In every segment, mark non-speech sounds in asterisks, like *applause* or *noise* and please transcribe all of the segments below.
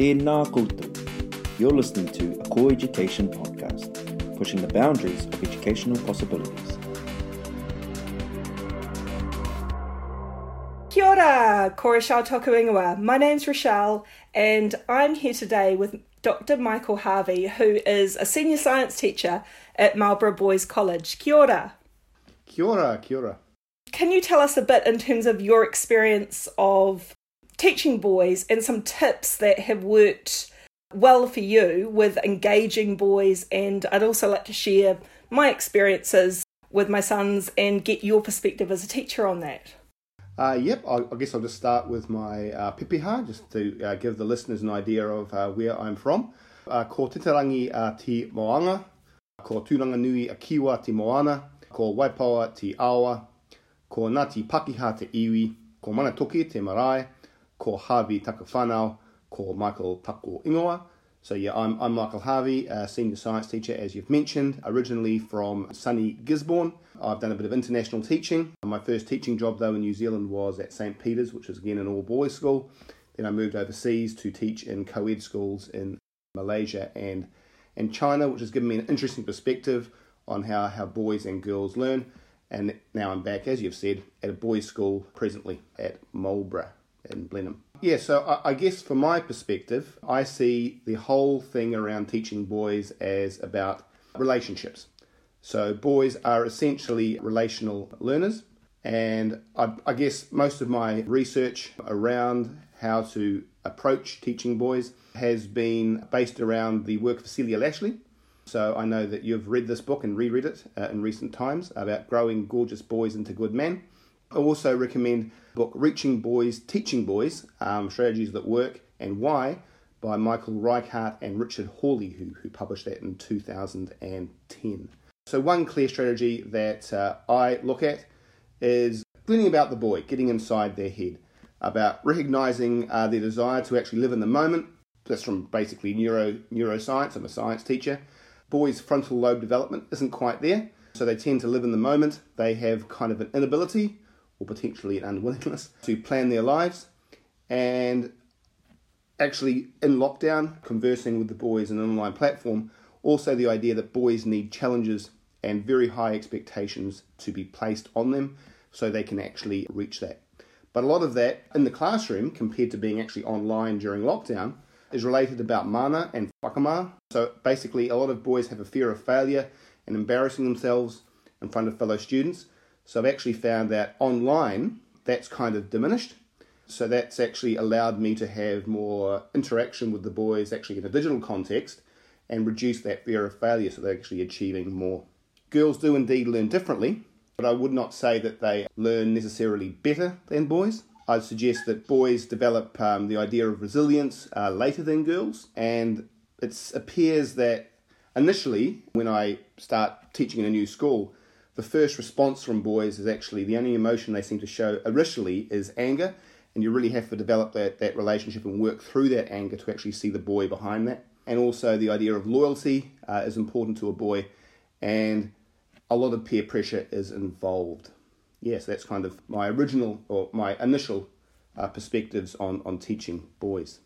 Tēnā koutou. You're listening to a Core Education podcast, pushing the boundaries of educational possibilities. Kia ora, Korashao Toku Ingoa. My name's Rochelle, and I'm here today with Dr. Michael Harvey, who is a senior science teacher at Marlborough Boys College. Kia ora. Kia ora, kia ora. Can you tell us a bit in terms of your experience of teaching boys and some tips that have worked well for you with engaging boys? And I'd also like to share my experiences with my sons and get your perspective as a teacher on that. Uh, yep, I, I, guess I'll just start with my uh, pepeha, just to uh, give the listeners an idea of uh, where I'm from. Uh, ko Titarangi uh, ti Moanga, ko Turanganui a Kiwa ti Moana, ko Waipawa ti Awa, ko Ngāti Pakiha te Iwi, ko Manatoki te Marae, ko Harvey Takawhanau, ko Michael Tako Ingoa. So yeah, I'm, I'm Michael Harvey, a senior science teacher, as you've mentioned, originally from sunny Gisborne. I've done a bit of international teaching. My first teaching job, though, in New Zealand was at St. Peter's, which was again an all boys school. Then I moved overseas to teach in co ed schools in Malaysia and, and China, which has given me an interesting perspective on how, how boys and girls learn. And now I'm back, as you've said, at a boys' school presently at Marlborough in Blenheim. Yeah, so I, I guess from my perspective, I see the whole thing around teaching boys as about relationships. So boys are essentially relational learners, and I, I, guess most of my research around how to approach teaching boys has been based around the work of Celia Lashlie. So I know that you've read this book and reread it uh, in recent times about growing gorgeous boys into good men. I also recommend book Reaching Boys, Teaching Boys, um, Strategies That Work and Why by Michael Reichert and Richard Hawley, who, who published that in 2010. So, one clear strategy that uh, I look at is learning about the boy, getting inside their head, about recognizing uh, their desire to actually live in the moment. That's from basically neuro neuroscience. I'm a science teacher. Boys' frontal lobe development isn't quite there, so they tend to live in the moment. They have kind of an inability or potentially an unwillingness *laughs* to plan their lives. And actually, in lockdown, conversing with the boys in an online platform, also the idea that boys need challenges and very high expectations to be placed on them so they can actually reach that. But a lot of that in the classroom, compared to being actually online during lockdown, is related about mana and whakama. So basically, a lot of boys have a fear of failure and embarrassing themselves in front of fellow students. So I've actually found that online that's kind of diminished. So that's actually allowed me to have more interaction with the boys actually in a digital context and reduce that fear of failure so they're actually achieving more. Girls do indeed learn differently, but I would not say that they learn necessarily better than boys. I'd suggest that boys develop um, the idea of resilience uh, later than girls, and it appears that initially, when I start teaching in a new school, the first response from boys is actually the only emotion they seem to show initially is anger, and you really have to develop that, that relationship and work through that anger to actually see the boy behind that. And also, the idea of loyalty uh, is important to a boy, and a lot of peer pressure is involved. Yes, that's kind of my original or my initial uh, perspectives on, on teaching boys.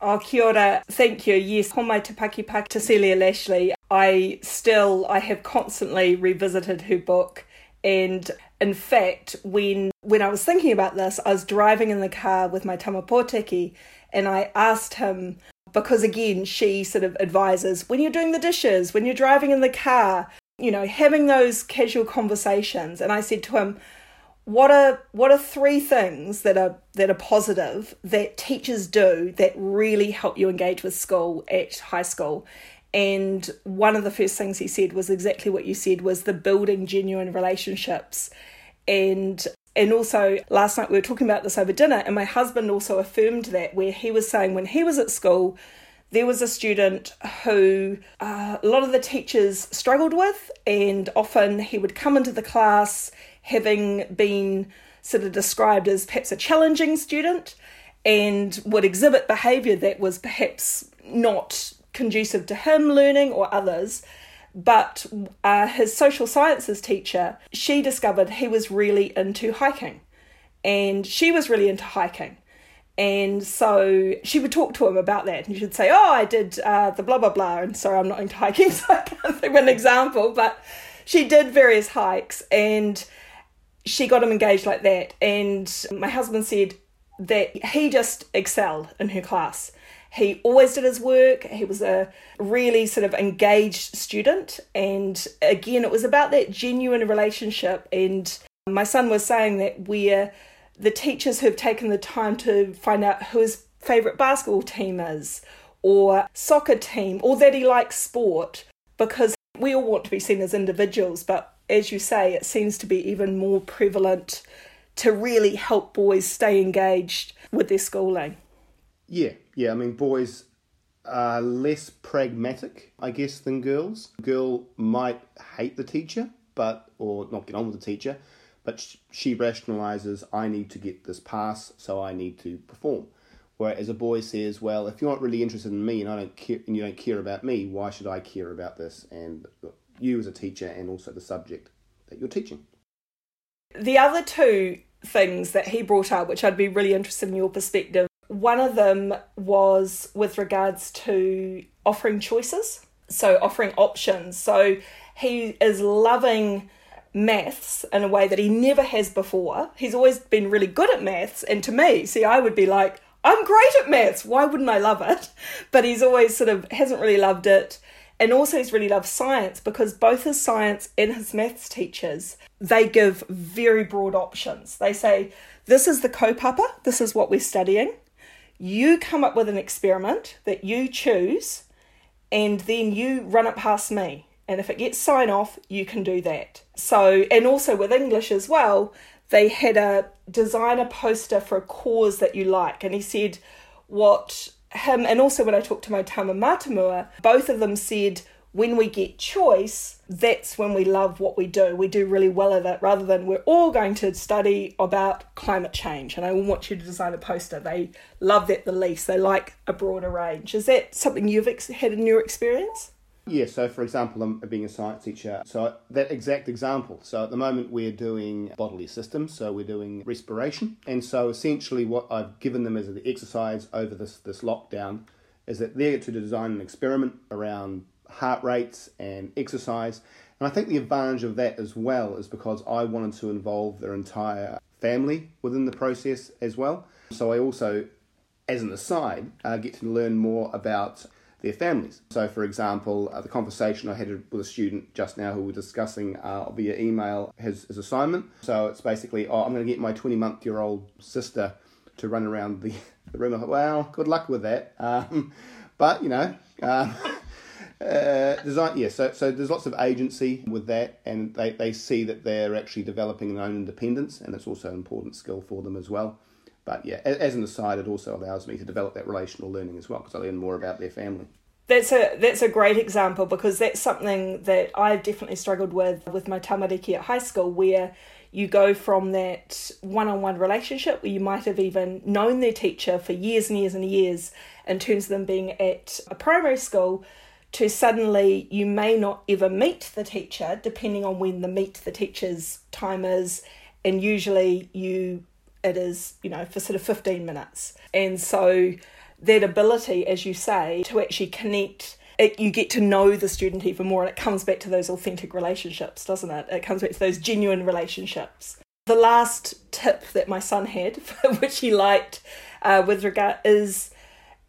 Oh, kia ora. Thank you. Yes, Homai Te Pakipa to Celia Lashlie. I still, I have constantly revisited her book. And in fact, when when I was thinking about this, I was driving in the car with my tama pōtiki and I asked him, because again, she sort of advises when you're doing the dishes, when you're driving in the car, you know, having those casual conversations. And I said to him, what are what are three things that are that are positive that teachers do that really help you engage with school at high school and one of the first things he said was exactly what you said was the building genuine relationships. And and also last night we were talking about this over dinner and my husband also affirmed that where he was saying when he was at school there was a student who uh, a lot of the teachers struggled with and often he would come into the class having been sort of described as perhaps a challenging student and would exhibit behaviour that was perhaps not conducive to him learning or others. But uh, his social sciences teacher, she discovered he was really into hiking. And she was really into hiking. And so she would talk to him about that, and she'd say, "Oh, I did uh, the blah blah blah." And sorry, I'm not into hiking, *laughs* so I can't think of an example, but she did various hikes, and she got him engaged like that. And my husband said that he just excelled in her class. He always did his work. He was a really sort of engaged student. And again, it was about that genuine relationship. And my son was saying that we're the teachers who've taken the time to find out who his favourite basketball team is, or soccer team, or that he likes sport, because we all want to be seen as individuals, but as you say, it seems to be even more prevalent to really help boys stay engaged with their schooling. Yeah, yeah. I mean, boys are less pragmatic, I guess, than girls. A girl might hate the teacher, but or not get on with the teacher, but she rationalizes, I need to get this pass, so I need to perform. Whereas a boy says, well, if you're not really interested in me and I don't care, and you don't care about me, why should I care about this and you as a teacher and also the subject that you're teaching? The other two things that he brought up, which I'd be really interested in your perspective, one of them was with regards to offering choices, so offering options. So he is loving maths in a way that he never has before. He's always been really good at maths, and to me, see, I would be like, I'm great at maths. Why wouldn't I love it? *laughs* But he's always sort of hasn't really loved it. And also he's really loved science because both his science and his maths teachers, they give very broad options. They say, this is the kaupapa, this is what we're studying. You come up with an experiment that you choose, and then you run it past me and if it gets sign off, you can do that. So, and also with English as well, they had a designer poster for a cause that you like. And he said what him, and also when I talked to my tama matamua, both of them said when we get choice, that's when we love what we do. We do really well at it rather than we're all going to study about climate change and I want you to design a poster. They love that the least. They like a broader range. Is that something you've ex- had in your experience? Yeah, so for example, I'm being a science teacher. So that exact example. So at the moment, we're doing bodily systems. So we're doing respiration. And so essentially, what I've given them as the exercise over this, this lockdown is that they're to design an experiment around heart rates and exercise. And I think the advantage of that as well is because I wanted to involve their entire family within the process as well. So I also, as an aside, uh, get to learn more about their families. So, for example, uh, the conversation I had with a student just now who we were discussing uh, via email his, his assignment. So, it's basically, oh, I'm going to get my 20 month year old sister to run around the, *laughs* the room. Well, good luck with that. Um, *laughs* but, you know, um, *laughs* uh, design, yeah, so, so there's lots of agency with that, and they, they see that they're actually developing their own independence, and it's also an important skill for them as well. But yeah, as an aside, it also allows me to develop that relational learning as well because I learn more about their family. That's a that's a great example because that's something that I've definitely struggled with with my tamariki at high school, where you go from that one-on-one relationship where you might have even known their teacher for years and years and years in terms of them being at a primary school to suddenly you may not ever meet the teacher depending on when the meet the teacher's time is and usually you it is, you know, for sort of 15 minutes. And so that ability, as you say, to actually connect, it, you get to know the student even more. And it comes back to those authentic relationships, doesn't it? It comes back to those genuine relationships. The last tip that my son had, *laughs* which he liked uh, with regard, is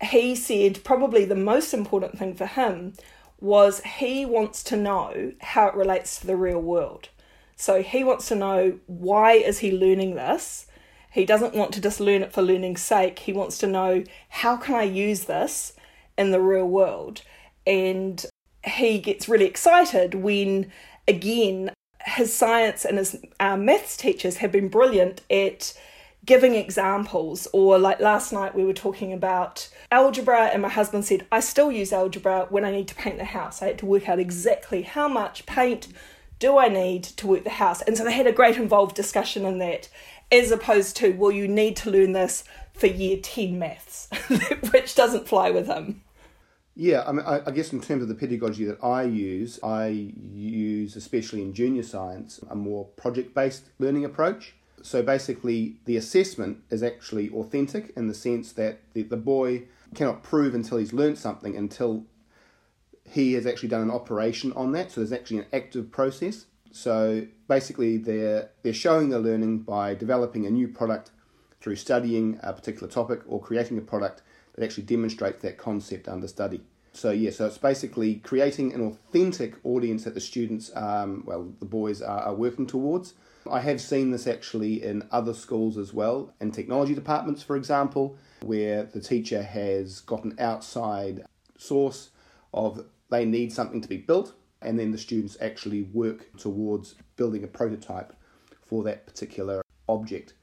he said probably the most important thing for him was he wants to know how it relates to the real world. So he wants to know why is he learning this he doesn't want to just learn it for learning's sake. He wants to know how can I use this in the real world? And he gets really excited when, again, his science and his uh, maths teachers have been brilliant at giving examples. Or, like last night, we were talking about algebra, and my husband said, I still use algebra when I need to paint the house. I had to work out exactly how much paint do I need to work the house. And so they had a great involved discussion in that as opposed to, well, you need to learn this for year 10 maths, *laughs* which doesn't fly with him. Yeah, I mean, I, I, guess in terms of the pedagogy that I use, I use, especially in junior science, a more project based learning approach. So basically, the assessment is actually authentic in the sense that the, the boy cannot prove until he's learned something until he has actually done an operation on that. So there's actually an active process. So basically, they're they're showing their learning by developing a new product through studying a particular topic or creating a product that actually demonstrates that concept under study. So yeah, so it's basically creating an authentic audience that the students, um, well, the boys are, are working towards. I have seen this actually in other schools as well, in technology departments, for example, where the teacher has got an outside source of they need something to be built, and then the students actually work towards building a prototype for that particular object.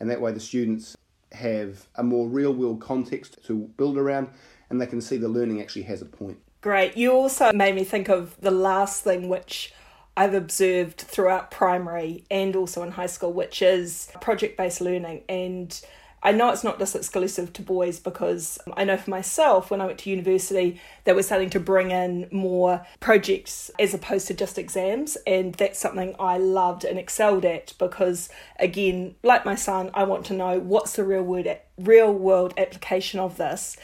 And that way, the students have a more real world context to build around and they can see the learning actually has a point. Great. You also made me think of the last thing which I've observed throughout primary and also in high school, which is project based learning. And I know it's not just exclusive to boys because I know for myself, when I went to university, they were starting to bring in more projects as opposed to just exams. And that's something I loved and excelled at because, again, like my son, I want to know what's the real world, real world application of this.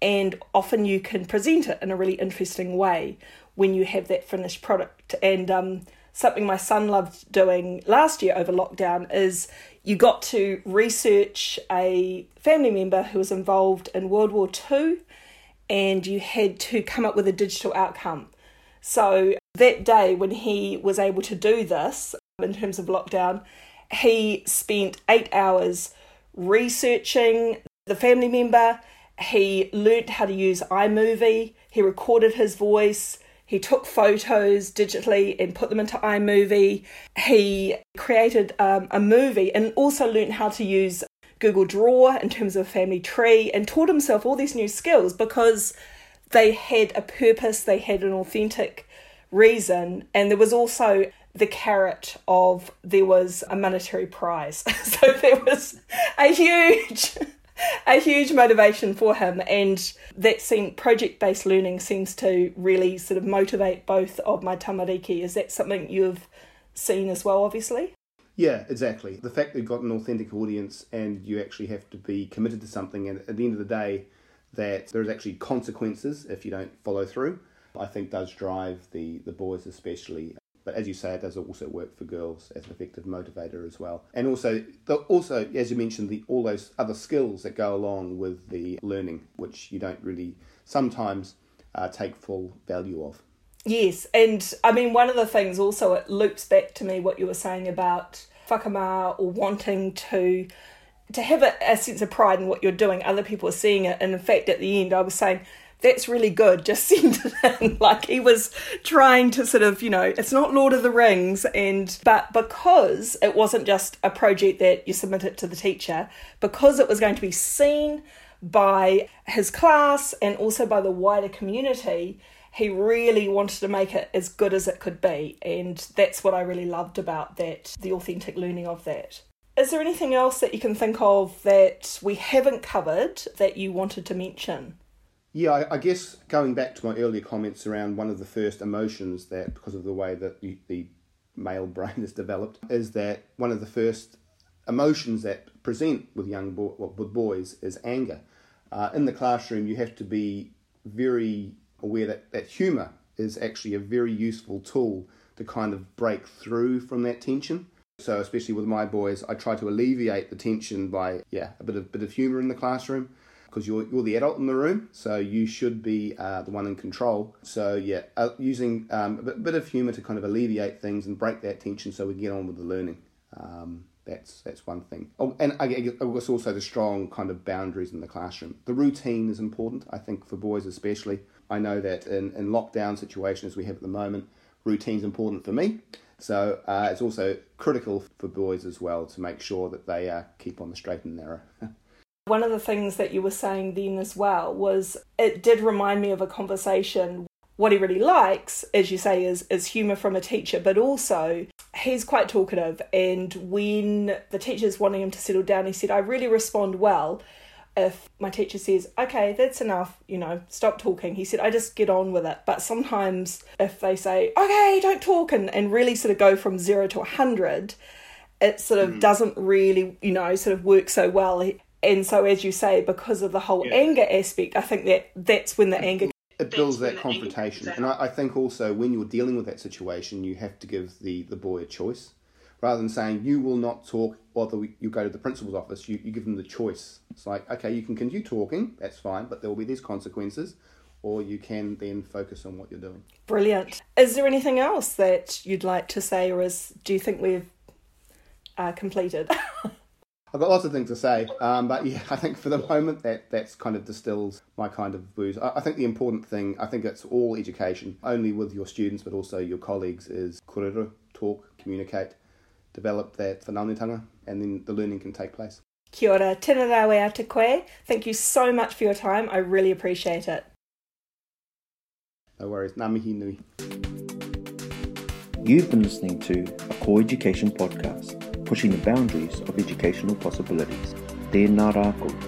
And often you can present it in a really interesting way when you have that finished product. And um, something my son loved doing last year over lockdown is you got to research a family member who was involved in World War II and you had to come up with a digital outcome. So that day when he was able to do this in terms of lockdown, he spent eight hours researching the family member. He learnt how to use iMovie. He recorded his voice. He took photos digitally and put them into iMovie. He created um, a movie and also learned how to use Google Draw in terms of family tree and taught himself all these new skills because they had a purpose, they had an authentic reason, and there was also the carrot of there was a monetary prize. *laughs* so there was a huge a huge motivation for him and that seem project based learning seems to really sort of motivate both of my tamariki. Is that something you've seen as well obviously? Yeah exactly. The fact that you've got an authentic audience and you actually have to be committed to something and at the end of the day that there's actually consequences if you don't follow through i think does drive the the boys especially but as you say, it does also work for girls as an effective motivator as well. And also, the, also as you mentioned, the all those other skills that go along with the learning, which you don't really sometimes uh, take full value of. Yes, and I mean one of the things also it loops back to me what you were saying about whakama or wanting to to have a, a sense of pride in what you're doing. Other people are seeing it, and in fact, at the end, I was saying that's really good. Just *laughs* send it in. like he was trying to sort of, you know, it's not Lord of the Rings, and but because it wasn't just a project that you submit it to the teacher, because it was going to be seen by his class and also by the wider community, he really wanted to make it as good as it could be. And that's what I really loved about that, the authentic learning of that. Is there anything else that you can think of that we haven't covered that you wanted to mention? Yeah, I, I, guess going back to my earlier comments around one of the first emotions that, because of the way that the male *laughs* brain is developed, is that one of the first emotions that present with young bo- with boys is anger. Uh, in the classroom, you have to be very aware that, that humour is actually a very useful tool to kind of break through from that tension. So, especially with my boys, I try to alleviate the tension by yeah a bit of bit of humour in the classroom because you're, you're the adult in the room, so you should be uh, the one in control. So, yeah, uh, using um, a bit, of humour to kind of alleviate things and break that tension so we get on with the learning. Um, that's that's one thing. Oh, and I guess also the strong kind of boundaries in the classroom. The routine is important, I think, for boys especially. I know that in, in lockdown situations we have at the moment, routine's important for me. So uh, it's also critical for boys as well to make sure that they uh, keep on the straight and narrow. *laughs* One of the things that you were saying then as well was it did remind me of a conversation. What he really likes, as you say, is is humour from a teacher, but also he's quite talkative. And when the teacher's wanting him to settle down, he said, I really respond well if my teacher says, okay, that's enough, you know, stop talking. He said, I just get on with it. But sometimes if they say, okay, don't talk, and, and really sort of go from zero to a 100, it sort of mm. doesn't really, you know, sort of work so well. And so, as you say, because of the whole yeah. anger aspect, I think that that's when the anger. It builds that confrontation. And I, I think also when you're dealing with that situation, you have to give the, the boy a choice. Rather than saying, you will not talk, or you go to the principal's office, you, you give them the choice. It's like, okay, you can continue talking, that's fine, but there will be these consequences or you can then focus on what you're doing. Brilliant. Is there anything else that you'd like to say, or is do you think we've uh, completed? *laughs* I've got lots of things to say, um, but yeah, *laughs* I think for the moment that that's kind of distills my kind of views. I, I, think the important thing, I think it's all education, only with your students but also your colleagues, is korero, talk, communicate, develop that whanaungatanga, and then the learning can take place. Kia ora, tēnā rawe a te koe. Thank you so much for your time. I really appreciate it. No worries. Ngā mihi nui. You've been listening to a Core Education podcast, pushing the boundaries of educational possibilities. Tēnā rākou.